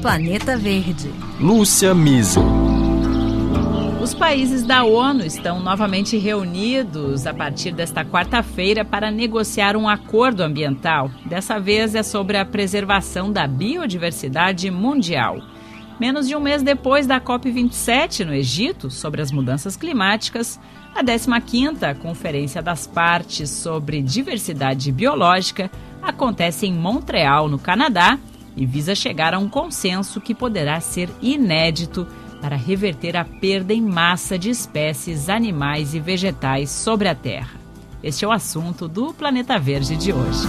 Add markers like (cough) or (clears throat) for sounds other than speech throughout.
Planeta Verde. Lúcia Miser. Os países da ONU estão novamente reunidos a partir desta quarta-feira para negociar um acordo ambiental. Dessa vez é sobre a preservação da biodiversidade mundial. Menos de um mês depois da COP27 no Egito, sobre as mudanças climáticas, a 15ª Conferência das Partes sobre Diversidade Biológica acontece em Montreal, no Canadá, e visa chegar a um consenso que poderá ser inédito para reverter a perda em massa de espécies animais e vegetais sobre a Terra. Este é o assunto do Planeta Verde de hoje.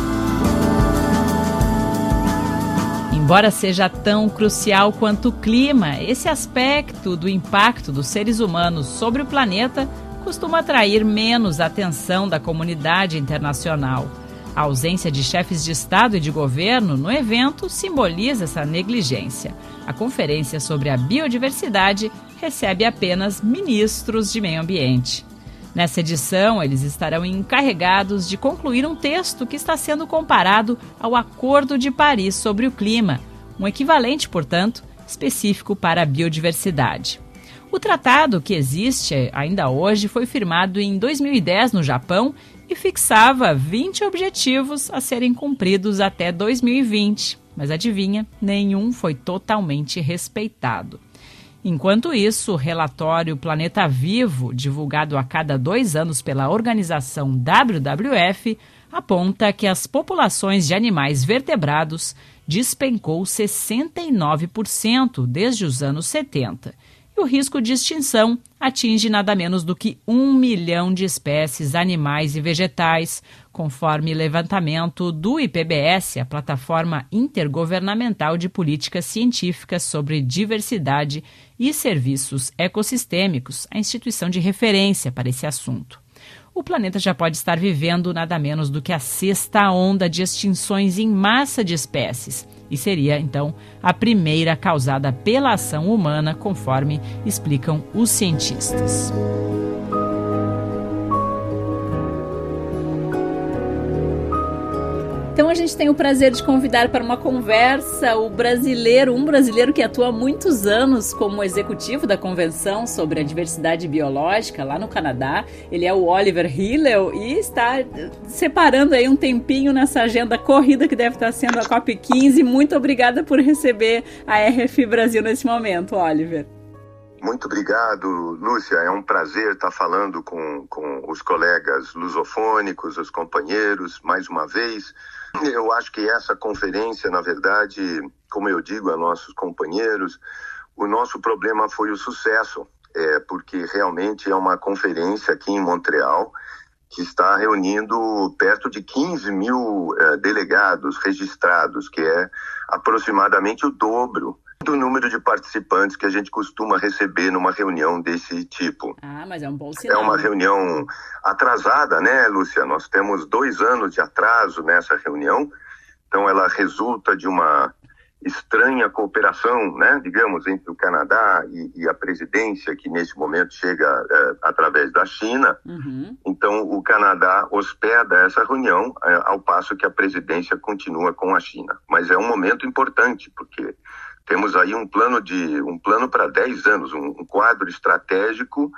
Embora seja tão crucial quanto o clima, esse aspecto do impacto dos seres humanos sobre o planeta costuma atrair menos atenção da comunidade internacional. A ausência de chefes de Estado e de governo no evento simboliza essa negligência. A conferência sobre a biodiversidade recebe apenas ministros de meio ambiente. Nessa edição, eles estarão encarregados de concluir um texto que está sendo comparado ao Acordo de Paris sobre o Clima, um equivalente, portanto, específico para a biodiversidade. O tratado, que existe ainda hoje, foi firmado em 2010 no Japão e fixava 20 objetivos a serem cumpridos até 2020. Mas adivinha, nenhum foi totalmente respeitado. Enquanto isso, o relatório Planeta Vivo, divulgado a cada dois anos pela organização WWF, aponta que as populações de animais vertebrados despencou 69% desde os anos 70 e o risco de extinção atinge nada menos do que um milhão de espécies animais e vegetais, conforme levantamento do IPBS, a Plataforma Intergovernamental de Políticas Científicas sobre Diversidade e Serviços Ecossistêmicos, a instituição de referência para esse assunto. O planeta já pode estar vivendo nada menos do que a sexta onda de extinções em massa de espécies e seria então a primeira causada pela ação humana, conforme explicam os cientistas. Então a gente tem o prazer de convidar para uma conversa o brasileiro, um brasileiro que atua há muitos anos como executivo da Convenção sobre a Diversidade Biológica lá no Canadá. Ele é o Oliver Hillel e está separando aí um tempinho nessa agenda corrida que deve estar sendo a COP15. Muito obrigada por receber a RF Brasil nesse momento, Oliver. Muito obrigado, Lúcia. É um prazer estar falando com, com os colegas lusofônicos, os companheiros, mais uma vez. Eu acho que essa conferência, na verdade, como eu digo a nossos companheiros, o nosso problema foi o sucesso, é, porque realmente é uma conferência aqui em Montreal que está reunindo perto de 15 mil é, delegados registrados, que é aproximadamente o dobro do número de participantes que a gente costuma receber numa reunião desse tipo. Ah, mas é um bom sinal. É uma reunião atrasada, né, Lúcia? Nós temos dois anos de atraso nessa reunião, então ela resulta de uma estranha cooperação, né, digamos, entre o Canadá e, e a presidência, que nesse momento chega é, através da China. Uhum. Então, o Canadá hospeda essa reunião, é, ao passo que a presidência continua com a China. Mas é um momento importante, porque temos aí um plano de um plano para 10 anos, um, um quadro estratégico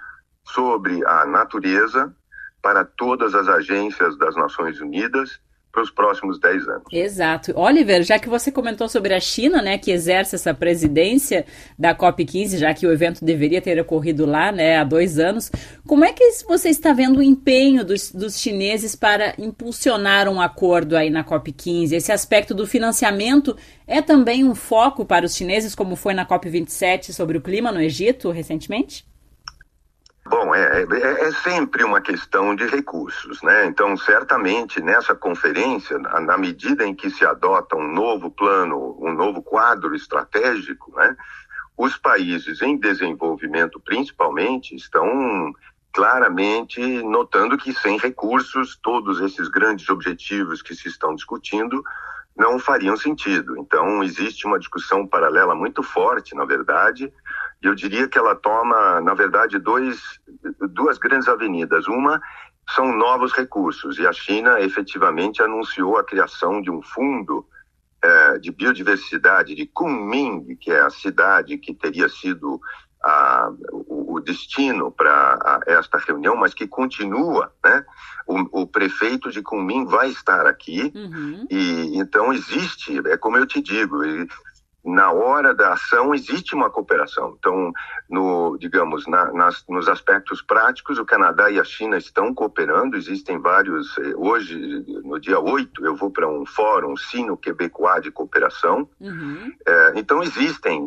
sobre a natureza para todas as agências das Nações Unidas para os próximos 10 anos. Exato. Oliver, já que você comentou sobre a China, né, que exerce essa presidência da COP15, já que o evento deveria ter ocorrido lá, né, há dois anos, como é que você está vendo o empenho dos, dos chineses para impulsionar um acordo aí na COP15? Esse aspecto do financiamento é também um foco para os chineses, como foi na COP27 sobre o clima no Egito recentemente? Bom, é, é, é, sempre uma questão de recursos, né? Então, certamente, nessa conferência, na, na, medida em que se adota um novo plano, um novo quadro estratégico, né? Os países em desenvolvimento, principalmente, estão claramente notando que sem recursos, todos esses grandes objetivos que se estão discutindo não fariam sentido. Então, existe uma discussão paralela muito forte, na verdade, eu diria que ela toma, na verdade, dois, duas grandes avenidas. Uma são novos recursos, e a China efetivamente anunciou a criação de um fundo é, de biodiversidade de Kunming, que é a cidade que teria sido a, o, o, destino para esta reunião, mas que continua, né? O, o, prefeito de Kunming vai estar aqui uhum. e então existe, é como eu te digo, na hora da ação existe uma cooperação. Então, no, digamos, na, nas, nos aspectos práticos, o Canadá e a China estão cooperando, existem vários. Eh, hoje, no dia 8, eu vou para um fórum, um Sino Quebecois de cooperação. Uhum. É, então, existem,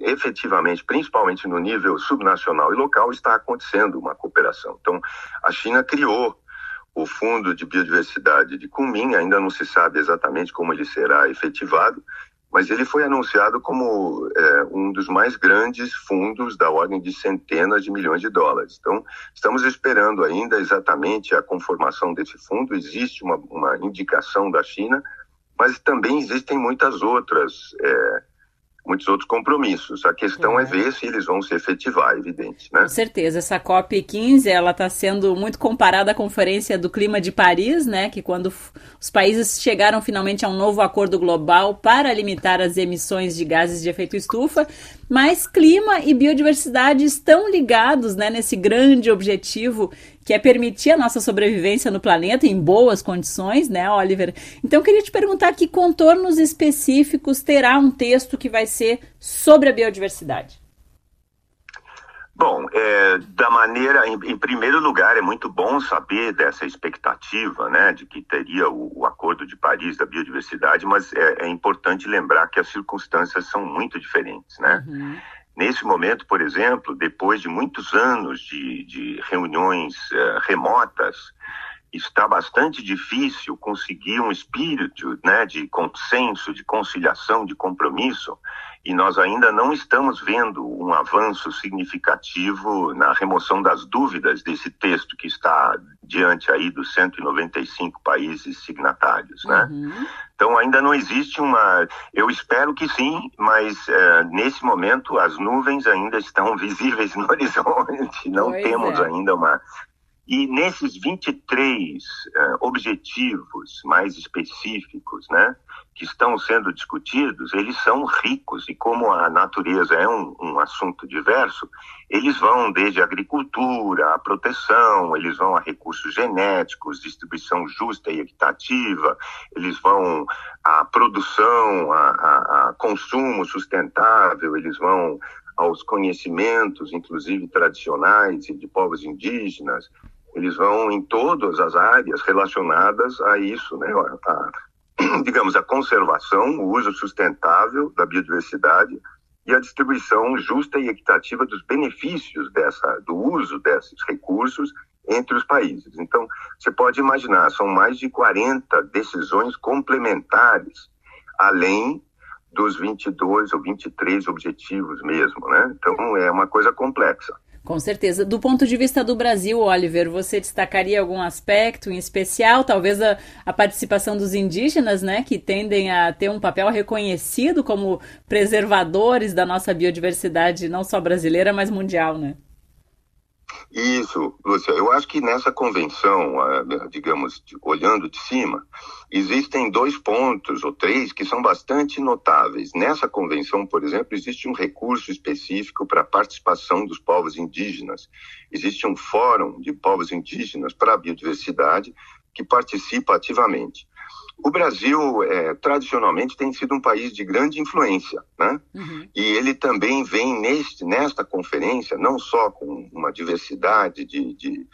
efetivamente, principalmente no nível subnacional e local, está acontecendo uma cooperação. Então, a China criou o Fundo de Biodiversidade de Kunming, ainda não se sabe exatamente como ele será efetivado, mas ele foi anunciado como é, um dos mais grandes fundos da ordem de centenas de milhões de dólares. Então, estamos esperando ainda exatamente a conformação desse fundo. Existe uma, uma indicação da China, mas também existem muitas outras. É, muitos outros compromissos. A questão é, é ver se eles vão se efetivar, é evidente. Né? Com certeza. Essa COP15 ela está sendo muito comparada à Conferência do Clima de Paris, né? Que quando os países chegaram finalmente a um novo acordo global para limitar as emissões de gases de efeito estufa, mas clima e biodiversidade estão ligados né, nesse grande objetivo que é permitir a nossa sobrevivência no planeta em boas condições, né, Oliver? Então, eu queria te perguntar que contornos específicos terá um texto que vai ser sobre a biodiversidade. Bom, é, da maneira, em, em, primeiro lugar, é muito bom saber dessa expectativa, né, de que teria o, o Acordo de Paris da biodiversidade, mas é, é, importante lembrar que as circunstâncias são muito diferentes, né? Uhum. Nesse momento, por exemplo, depois de muitos anos de, de reuniões uh, remotas, está bastante difícil conseguir um espírito né, de consenso, de conciliação, de compromisso, e nós ainda não estamos vendo um avanço significativo na remoção das dúvidas desse texto que está diante aí dos 195 países signatários, né? Uhum. Então ainda não existe uma, eu espero que sim, mas é, nesse momento as nuvens ainda estão (laughs) visíveis no horizonte, não pois temos é. ainda uma e nesses 23 uh, objetivos mais específicos, né, que estão sendo discutidos, eles são ricos. E como a natureza é um, um assunto diverso, eles vão desde a agricultura, a proteção, eles vão a recursos genéticos, distribuição justa e equitativa, eles vão à produção, a, a, a consumo sustentável, eles vão aos conhecimentos, inclusive tradicionais e de povos indígenas, eles vão em todas as áreas relacionadas a isso, né? A, (clears throat) digamos, a conservação, o uso sustentável da biodiversidade e a distribuição justa e equitativa dos benefícios dessa, do uso desses recursos entre os países. Então, você pode imaginar, são mais de 40 decisões complementares, além dos 22 ou 23 objetivos mesmo, né? Então, é uma coisa complexa. Com certeza. Do ponto de vista do Brasil, Oliver, você destacaria algum aspecto em especial? Talvez a, a, participação dos indígenas, né, que tendem a ter um papel reconhecido como preservadores da nossa biodiversidade, não só brasileira, mas mundial, né? Isso, Lúcia. Eu acho que nessa convenção, digamos, olhando de cima, existem dois pontos ou três que são bastante notáveis. Nessa convenção, por exemplo, existe um recurso específico para a participação dos povos indígenas. Existe um fórum de povos indígenas para a biodiversidade que participa ativamente. O Brasil, é, tradicionalmente, tem sido um país de grande influência, né? Uhum. E ele também vem neste, nesta conferência, não só com uma diversidade de, de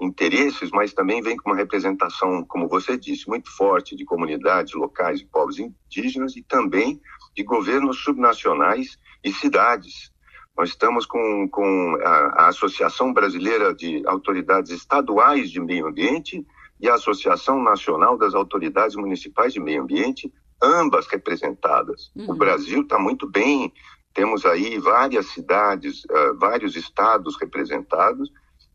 interesses, mas também vem com uma representação, como você disse, muito forte de comunidades locais e povos indígenas e também de governos subnacionais e cidades. Nós estamos com, com a, a Associação Brasileira de Autoridades Estaduais de Meio Ambiente, e a Associação Nacional das Autoridades Municipais de Meio Ambiente, ambas representadas. Uhum. O Brasil está muito bem, temos aí várias cidades, uh, vários estados representados,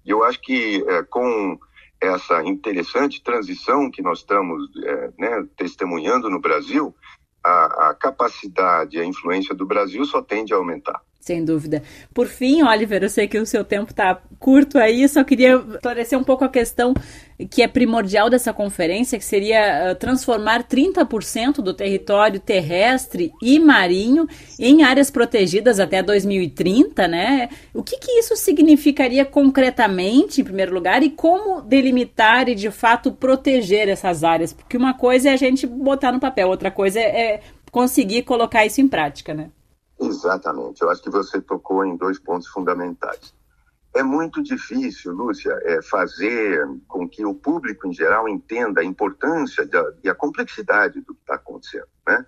e eu acho que uh, com essa interessante transição que nós estamos uh, né, testemunhando no Brasil, a, a, capacidade, a influência do Brasil só tende a aumentar. Sem dúvida. Por fim, Oliver, eu sei que o seu tempo está curto aí, só queria esclarecer um pouco a questão que é primordial dessa conferência, que seria uh, transformar 30% do território terrestre e marinho em áreas protegidas até 2030, né? O que, que isso significaria concretamente, em primeiro lugar, e como delimitar e de fato proteger essas áreas? Porque uma coisa é a gente botar no papel, outra coisa é, é conseguir colocar isso em prática, né? Exatamente. Eu acho que você tocou em dois pontos fundamentais. É muito difícil, Lúcia, é fazer com que o público em geral entenda a importância da, e a complexidade do que está acontecendo, né?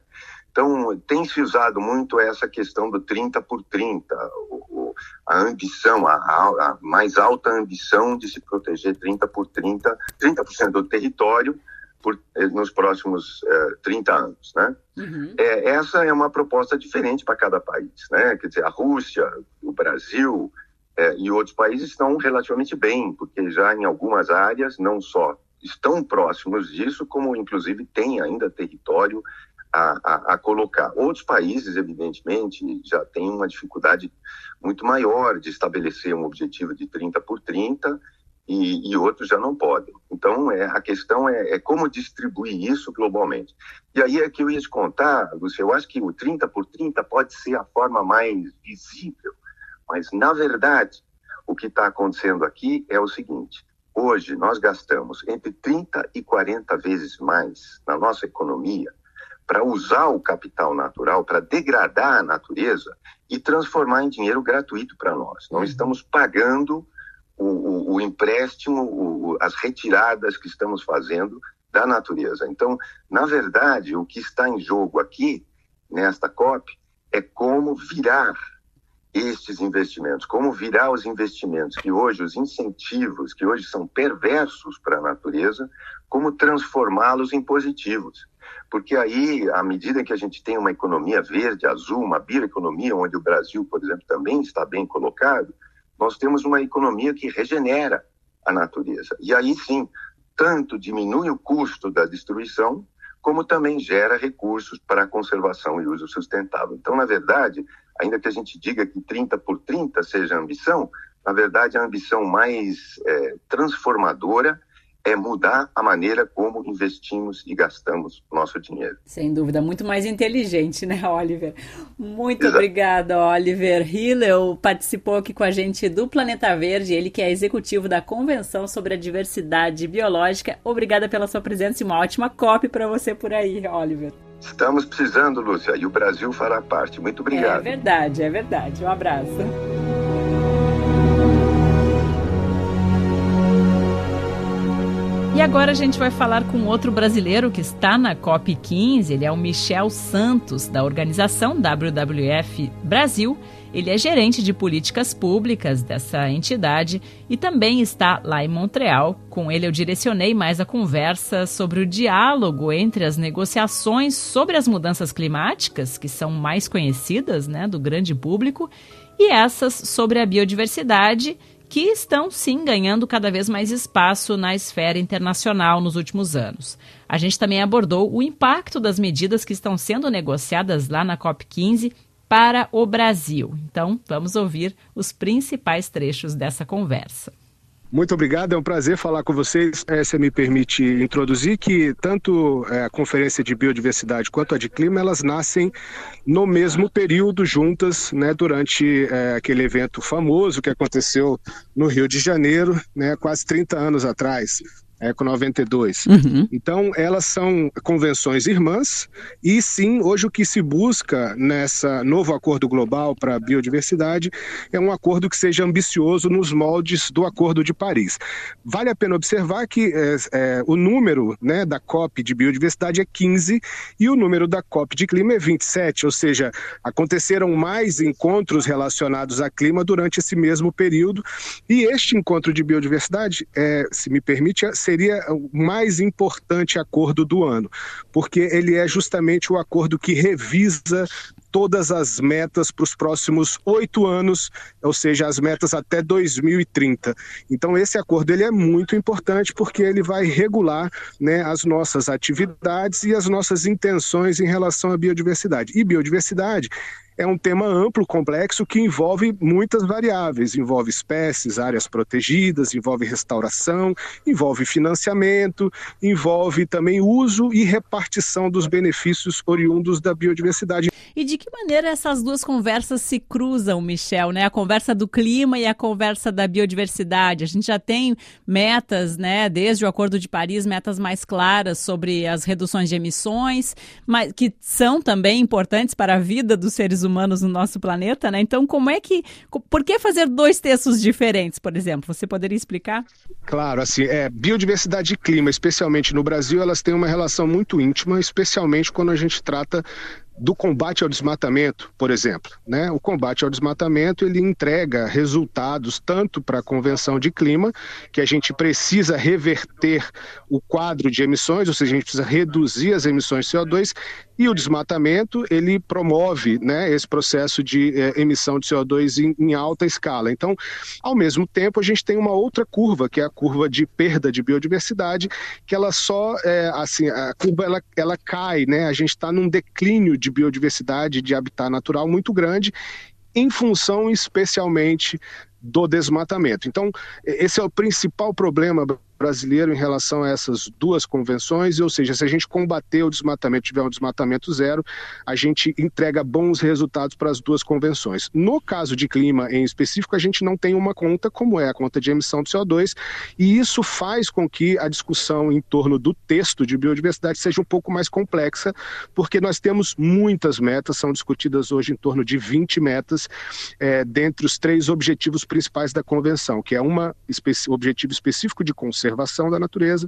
Então, tem se usado muito essa questão do 30 por 30, o, a ambição, a, a, mais alta ambição de se proteger 30 por 30, 30% do território por, eh, nos próximos uh, eh, 30 anos, né? Uhum. É, essa é uma proposta diferente para cada país, né? Quer dizer, a Rússia, o Brasil é, e outros países estão relativamente bem, porque já em algumas áreas não só estão próximos disso, como inclusive têm ainda território a, a, a, colocar. Outros países, evidentemente, já têm uma dificuldade muito maior de estabelecer um objetivo de 30 por 30 e, e outros já não podem. Então, é, a questão é, é, como distribuir isso globalmente. E aí é que eu ia te contar, Lúcia, eu acho que o 30 por 30 pode ser a forma mais visível, mas, na verdade, o que está acontecendo aqui é o seguinte: hoje nós gastamos entre 30 e 40 vezes mais na nossa economia para usar o capital natural, para degradar a natureza e transformar em dinheiro gratuito para nós. Não uhum. estamos pagando o, o, o empréstimo, o, as retiradas que estamos fazendo da natureza. Então, na verdade, o que está em jogo aqui, nesta COP, é como virar estes investimentos, como virar os investimentos que hoje, os incentivos que hoje são perversos para a natureza, como transformá-los em positivos. Porque aí, à medida que a gente tem uma economia verde, azul, uma bioeconomia, onde o Brasil, por exemplo, também está bem colocado, nós temos uma economia que regenera a natureza. E aí sim, tanto diminui o custo da destruição, como também gera recursos para a conservação e uso sustentável. Então, na verdade, ainda que a gente diga que 30 por 30 seja a ambição, na verdade, a ambição mais é, transformadora é mudar a maneira como investimos e gastamos nosso dinheiro. Sem dúvida, muito mais inteligente, né, Oliver? Muito Exato. obrigada, Oliver Hillel participou aqui com a gente do Planeta Verde, ele que é executivo da Convenção sobre a Diversidade Biológica. Obrigada pela sua presença e uma ótima copy para você por aí, Oliver. Estamos precisando, Lúcia, e o Brasil fará parte. Muito obrigado. É verdade, é verdade. Um abraço. E agora a gente vai falar com outro brasileiro que está na COP15. Ele é o Michel Santos, da organização WWF Brasil. Ele é gerente de políticas públicas dessa entidade e também está lá em Montreal. Com ele, eu direcionei mais a conversa sobre o diálogo entre as negociações sobre as mudanças climáticas, que são mais conhecidas né, do grande público, e essas sobre a biodiversidade que estão sim ganhando cada vez mais espaço na esfera internacional nos últimos anos. A gente também abordou o impacto das medidas que estão sendo negociadas lá na COP15 para o Brasil. Então, vamos ouvir os principais trechos dessa conversa. Muito obrigado, é um prazer falar com vocês. É, você me permite introduzir que tanto é, a Conferência de Biodiversidade quanto a de Clima, elas nascem no mesmo período, juntas, né, durante é, aquele evento famoso que aconteceu no Rio de Janeiro, né, quase 30 anos atrás, Eco 92. Uhum. Então, elas são convenções irmãs e sim, hoje o que se busca nessa novo acordo global para a biodiversidade é um acordo que seja ambicioso nos moldes do Acordo de Paris. Vale a pena observar que é, é, o número né, da COP de biodiversidade é 15 e o número da COP de clima é 27, ou seja, aconteceram mais encontros relacionados a clima durante esse mesmo período e este encontro de biodiversidade, é, se me permite, é seria o mais importante acordo do ano, porque ele é justamente o acordo que revisa todas as metas para os próximos oito anos, ou seja, as metas até 2030. Então esse acordo ele é muito importante porque ele vai regular né, as nossas atividades e as nossas intenções em relação à biodiversidade. E biodiversidade é um tema amplo, complexo, que envolve muitas variáveis. Envolve espécies, áreas protegidas, envolve restauração, envolve financiamento, envolve também uso e repartição dos benefícios oriundos da biodiversidade. E de que maneira essas duas conversas se cruzam, Michel, né? A conversa do clima e a conversa da biodiversidade. A gente já tem metas, né, desde o Acordo de Paris, metas mais claras sobre as reduções de emissões, mas que são também importantes para a vida dos seres humanos no nosso planeta, né? Então, como é que. Por que fazer dois textos diferentes, por exemplo? Você poderia explicar? Claro, assim, é, biodiversidade e clima, especialmente no Brasil, elas têm uma relação muito íntima, especialmente quando a gente trata do combate ao desmatamento, por exemplo. Né? O combate ao desmatamento ele entrega resultados tanto para a Convenção de Clima, que a gente precisa reverter o quadro de emissões, ou seja, a gente precisa reduzir as emissões de CO2, e o desmatamento ele promove né, esse processo de eh, emissão de CO2 em, em, alta escala. Então, ao mesmo tempo, a gente tem uma outra curva, que é a curva de perda de biodiversidade, que ela só, é, assim, a curva ela, ela cai, né? A gente está num declínio de biodiversidade, de habitat natural muito grande, em função especialmente do desmatamento. Então, esse é o principal problema brasileiro em relação a essas duas convenções, ou seja, se a gente combater o desmatamento, tiver um desmatamento zero, a gente entrega bons resultados para as duas convenções. No caso de clima em específico, a gente não tem uma conta como é a conta de emissão de CO2, e isso faz com que a discussão em torno do texto de biodiversidade seja um pouco mais complexa, porque nós temos muitas metas, são discutidas hoje em torno de 20 metas, é, dentre os três objetivos principais da convenção, que é um objetivo específico de conservação conservação da natureza,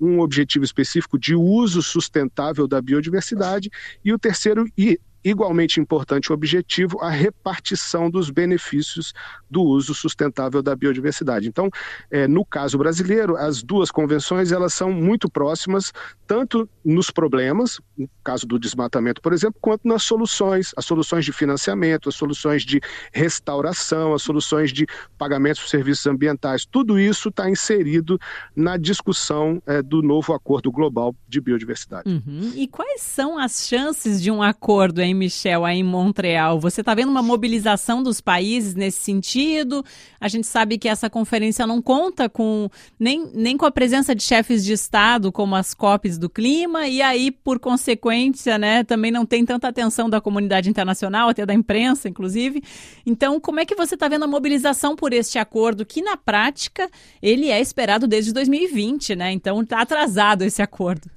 um objetivo específico de uso sustentável da biodiversidade e o terceiro e igualmente importante objetivo a repartição dos benefícios do uso sustentável da biodiversidade. Então, é, no caso brasileiro, as duas convenções elas são muito próximas, tanto nos problemas, no caso do desmatamento, por exemplo, quanto nas soluções, as soluções de financiamento, as soluções de restauração, as soluções de pagamentos por serviços ambientais. Tudo isso está inserido na discussão é, do novo acordo global de biodiversidade. Uhum. E quais são as chances de um acordo Michel, aí em Montreal? Você está vendo uma mobilização dos países nesse sentido? A gente sabe que essa conferência não conta com nem, nem com a presença de chefes de Estado, como as COPs do clima, e aí, por consequência, né, também não tem tanta atenção da comunidade internacional, até da imprensa, inclusive. Então, como é que você está vendo a mobilização por este acordo, que na prática ele é esperado desde 2020, né? Então está atrasado esse acordo.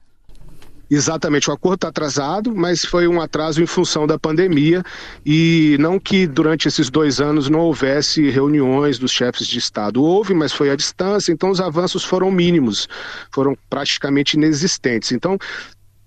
Exatamente, o acordo está atrasado, mas foi um atraso em função da pandemia e não que durante esses dois anos não houvesse reuniões dos chefes de Estado. Houve, mas foi à distância, então os avanços foram mínimos, foram praticamente inexistentes. Então,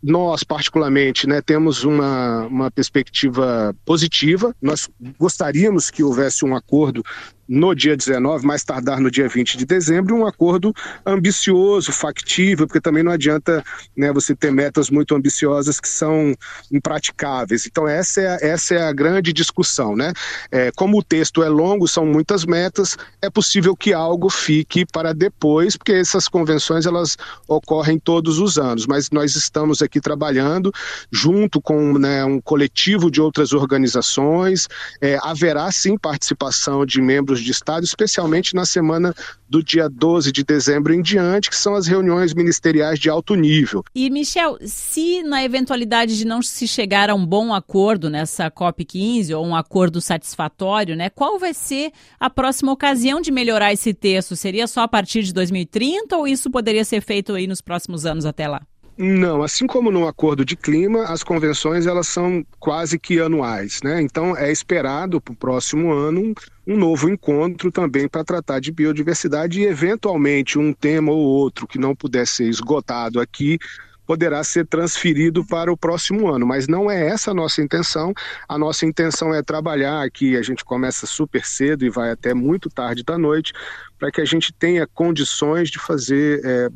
nós, particularmente, né, temos uma, uma perspectiva positiva. Nós gostaríamos que houvesse um acordo no dia 19, mais tardar no dia 20 de dezembro, um acordo ambicioso, factível, porque também não adianta né, você ter metas muito ambiciosas que são impraticáveis. Então, essa é a, essa é a grande discussão. Né? É, como o texto é longo, são muitas metas, é possível que algo fique para depois, porque essas convenções elas ocorrem todos os anos, mas nós estamos aqui trabalhando junto com né, um coletivo de outras organizações, é, haverá sim participação de membros de Estado, especialmente na semana do dia 12 de dezembro em diante, que são as reuniões ministeriais de alto nível. E, Michel, se na eventualidade de não se chegar a um bom acordo nessa COP15 ou um acordo satisfatório, né, qual vai ser a próxima ocasião de melhorar esse texto? Seria só a partir de 2030 ou isso poderia ser feito aí nos próximos anos até lá? Não, assim como no acordo de clima, as convenções elas são quase que anuais, né? Então é esperado para o próximo ano um novo encontro também para tratar de biodiversidade e eventualmente um tema ou outro que não puder ser esgotado aqui poderá ser transferido para o próximo ano, mas não é essa a nossa intenção. A nossa intenção é trabalhar aqui, a gente começa super cedo e vai até muito tarde da noite, para que a gente tenha condições de fazer é,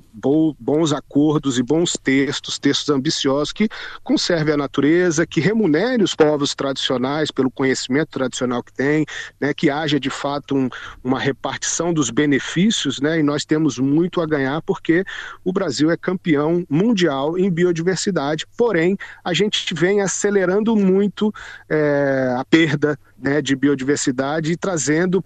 bons acordos e bons textos, textos ambiciosos que conservem a natureza, que remunere os povos tradicionais pelo conhecimento tradicional que tem, né, que haja de fato um, uma repartição dos benefícios, né, e nós temos muito a ganhar porque o Brasil é campeão mundial em biodiversidade, porém a gente vem acelerando muito é, a perda né, de biodiversidade e trazendo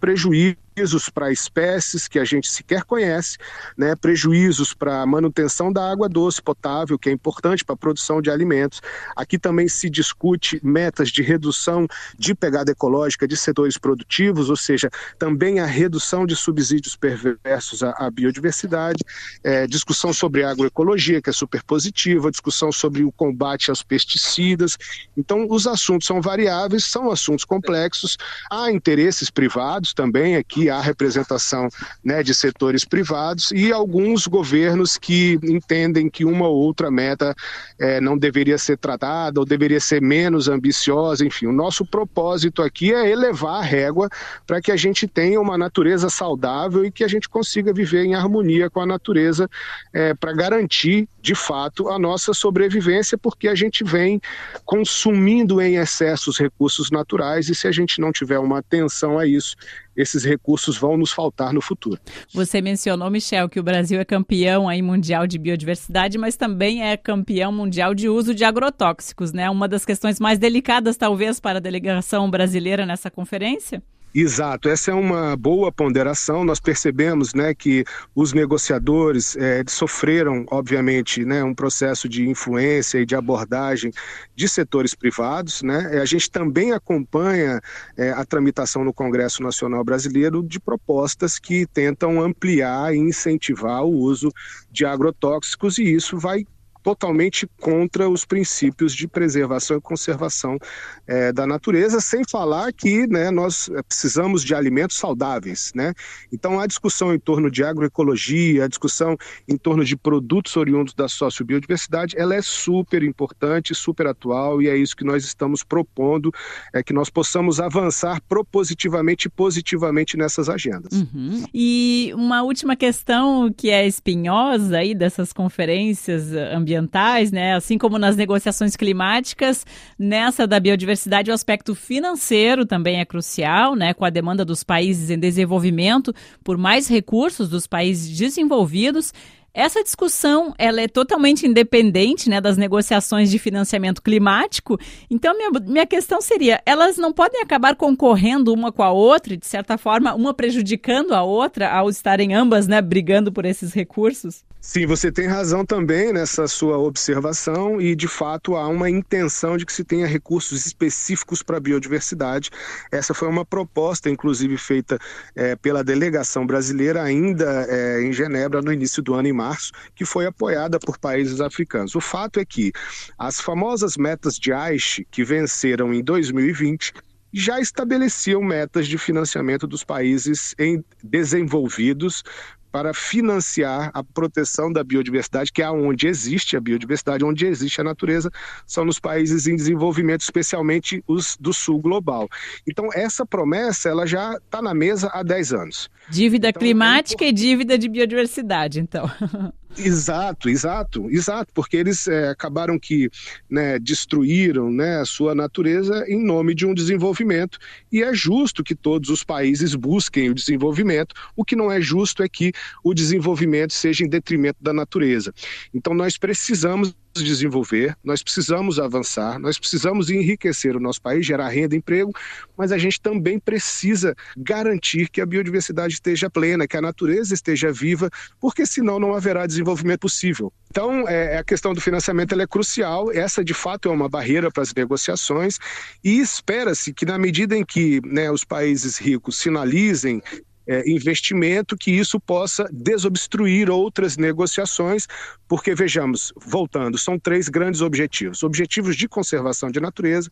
prejuízos para espécies que a gente sequer conhece, né, prejuízos para a manutenção da água doce potável, que é importante para a produção de alimentos. Aqui também se discute metas de redução de pegada ecológica de setores produtivos, ou seja, também a redução de subsídios perversos à, biodiversidade, é, discussão sobre agroecologia, que é super positiva, discussão sobre o combate aos pesticidas. Então, os assuntos são variáveis, são assuntos complexos. Há interesses privados também, aqui há representação né, de setores privados e alguns governos que entendem que uma ou outra meta é, não deveria ser tratada ou deveria ser menos ambiciosa. Enfim, o nosso propósito aqui é elevar a régua para que a gente tenha uma natureza saudável e que a gente consiga viver em harmonia com a natureza é, para garantir, de fato, a nossa sobrevivência, porque a gente vem consumindo em excesso os recursos naturais e se a gente não tiver uma atenção a isso, esses recursos vão nos faltar no futuro. Você mencionou, Michel, que o Brasil é campeão aí mundial de biodiversidade, mas também é campeão mundial de uso de agrotóxicos, né? Uma das questões mais delicadas, talvez, para a delegação brasileira nessa conferência? Exato, essa é uma boa ponderação. Nós percebemos né, que os negociadores é, sofreram, obviamente, né, um processo de influência e de abordagem de setores privados. Né? A gente também acompanha é, a tramitação no Congresso Nacional Brasileiro de propostas que tentam ampliar e incentivar o uso de agrotóxicos, e isso vai totalmente contra os princípios de preservação e conservação é, da natureza, sem falar que né, nós precisamos de alimentos saudáveis. Né? Então, a discussão em torno de agroecologia, a discussão em torno de produtos oriundos da sociobiodiversidade, ela é super importante, super atual, e é isso que nós estamos propondo, é que nós possamos avançar propositivamente e positivamente nessas agendas. Uhum. E uma última questão que é espinhosa aí dessas conferências ambientais ambientais, né? Assim como nas negociações climáticas, nessa da biodiversidade o aspecto financeiro também é crucial, né? Com a demanda dos países em desenvolvimento por mais recursos dos países desenvolvidos. Essa discussão ela é totalmente independente né, das negociações de financiamento climático. Então, minha, minha questão seria: elas não podem acabar concorrendo uma com a outra, de certa forma, uma prejudicando a outra ao estarem ambas né, brigando por esses recursos? Sim, você tem razão também nessa sua observação e, de fato, há uma intenção de que se tenha recursos específicos para a biodiversidade. Essa foi uma proposta, inclusive, feita é, pela delegação brasileira ainda é, em Genebra no início do ano, em março, que foi apoiada por países africanos. O fato é que as famosas metas de Aichi, que venceram em 2020, já estabeleciam metas de financiamento dos países desenvolvidos para financiar a proteção da biodiversidade, que é onde existe a biodiversidade, onde existe a natureza, são nos países em desenvolvimento, especialmente os do sul global. Então, essa promessa ela já está na mesa há 10 anos. Dívida então, climática é... e dívida de biodiversidade, então. (laughs) Exato, exato, exato, porque eles é, acabaram que né, destruíram né, a sua natureza em nome de um desenvolvimento e é justo que todos os países busquem o desenvolvimento. O que não é justo é que o desenvolvimento seja em detrimento da natureza. Então nós precisamos desenvolver, nós precisamos avançar, nós precisamos enriquecer o nosso país, gerar renda e emprego, mas a gente também precisa garantir que a biodiversidade esteja plena, que a natureza esteja viva, porque senão não haverá desenvolvimento possível. Então, é, a questão do financiamento é crucial, essa de fato é uma barreira para as negociações e espera-se que na medida em que né, os países ricos sinalizem é, investimento, que isso possa desobstruir outras negociações, porque vejamos, voltando, são três grandes objetivos: objetivos de conservação de natureza,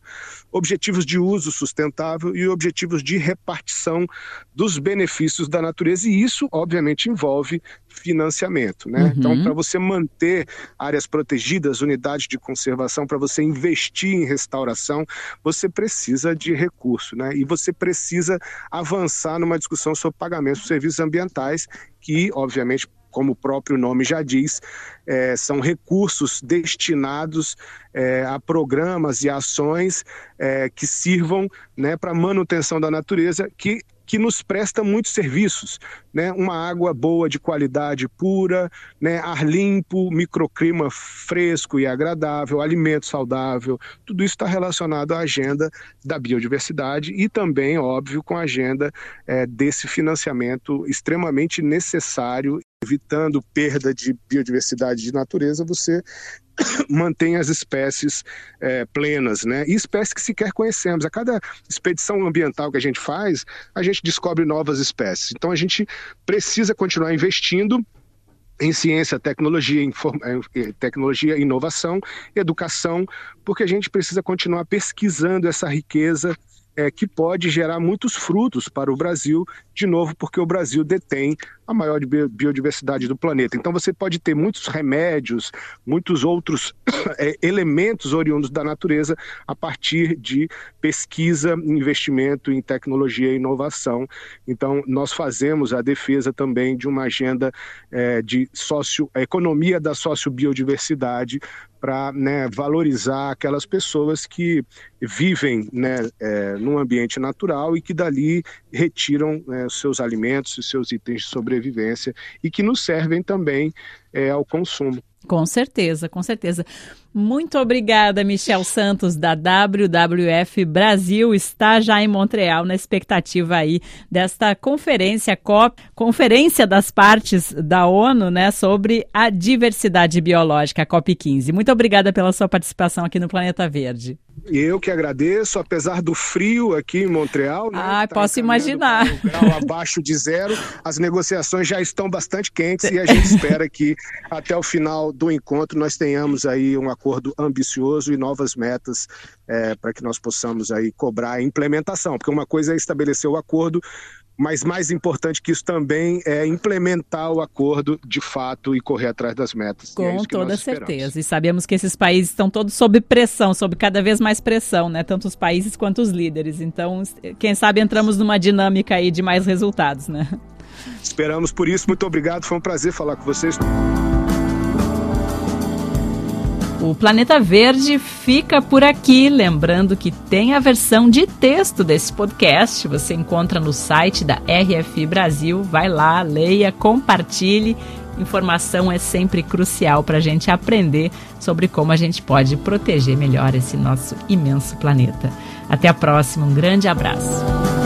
objetivos de uso sustentável e objetivos de repartição dos benefícios da natureza, e isso, obviamente, envolve financiamento. Né? Uhum. Então, para você manter áreas protegidas, unidades de conservação, para você investir em restauração, você precisa de recurso, né? e você precisa avançar numa discussão sobre pagamentos por serviços ambientais, que, obviamente, como o próprio nome já diz, é, são recursos destinados é, a programas e ações é, que sirvam né, para manutenção da natureza, que que nos presta muitos serviços, né? Uma água boa de qualidade pura, né? Ar limpo, microclima fresco e agradável, alimento saudável, tudo isso está relacionado à agenda da biodiversidade e também, óbvio, com a agenda é, desse financiamento extremamente necessário evitando perda de biodiversidade de natureza, você (coughs) mantém as espécies é, plenas, né? E espécies que sequer conhecemos. A cada expedição ambiental que a gente faz, a gente descobre novas espécies. Então a gente precisa continuar investindo em ciência, tecnologia, é, tecnologia, inovação, educação, porque a gente precisa continuar pesquisando essa riqueza é, que pode gerar muitos frutos para o Brasil, de novo, porque o Brasil detém a maior biodiversidade do planeta. Então você pode ter muitos remédios, muitos outros (coughs) é, elementos oriundos da natureza a partir de pesquisa, investimento em tecnologia e inovação. Então nós fazemos a defesa também de uma agenda é, de socio, economia da sociobiodiversidade para né, valorizar aquelas pessoas que vivem né, é, num ambiente natural e que dali retiram né, seus alimentos, os seus itens de sobrevivência e que nos servem também é, ao consumo. Com certeza, com certeza. Muito obrigada, Michel Santos, da WWF Brasil, está já em Montreal na expectativa aí desta conferência COP, Conferência das Partes da ONU, né, sobre a diversidade biológica, a COP 15. Muito obrigada pela sua participação aqui no Planeta Verde. Eu que agradeço, apesar do frio aqui em Montreal. Né, ah, tá posso imaginar. Um grau abaixo de zero, as negociações já estão bastante quentes e a gente espera que até o final do encontro nós tenhamos aí um acordo ambicioso e novas metas é, para que nós possamos aí cobrar a implementação, porque uma coisa é estabelecer o acordo, mas mais importante que isso também é implementar o acordo de fato e correr atrás das metas. É Com é toda certeza. E sabemos que esses países estão todos sob pressão, sob cada vez mais pressão, né? Tanto os países quanto os líderes. Então, quem sabe entramos numa dinâmica aí de mais resultados, né? Esperamos por isso. Muito obrigado. Foi um prazer falar com vocês. O Planeta Verde fica por aqui. Lembrando que tem a versão de texto desse podcast. Você encontra no site da RFI Brasil. Vai lá, leia, compartilhe. Informação é sempre crucial para a gente aprender sobre como a gente pode proteger melhor esse nosso imenso planeta. Até a próxima, um grande abraço.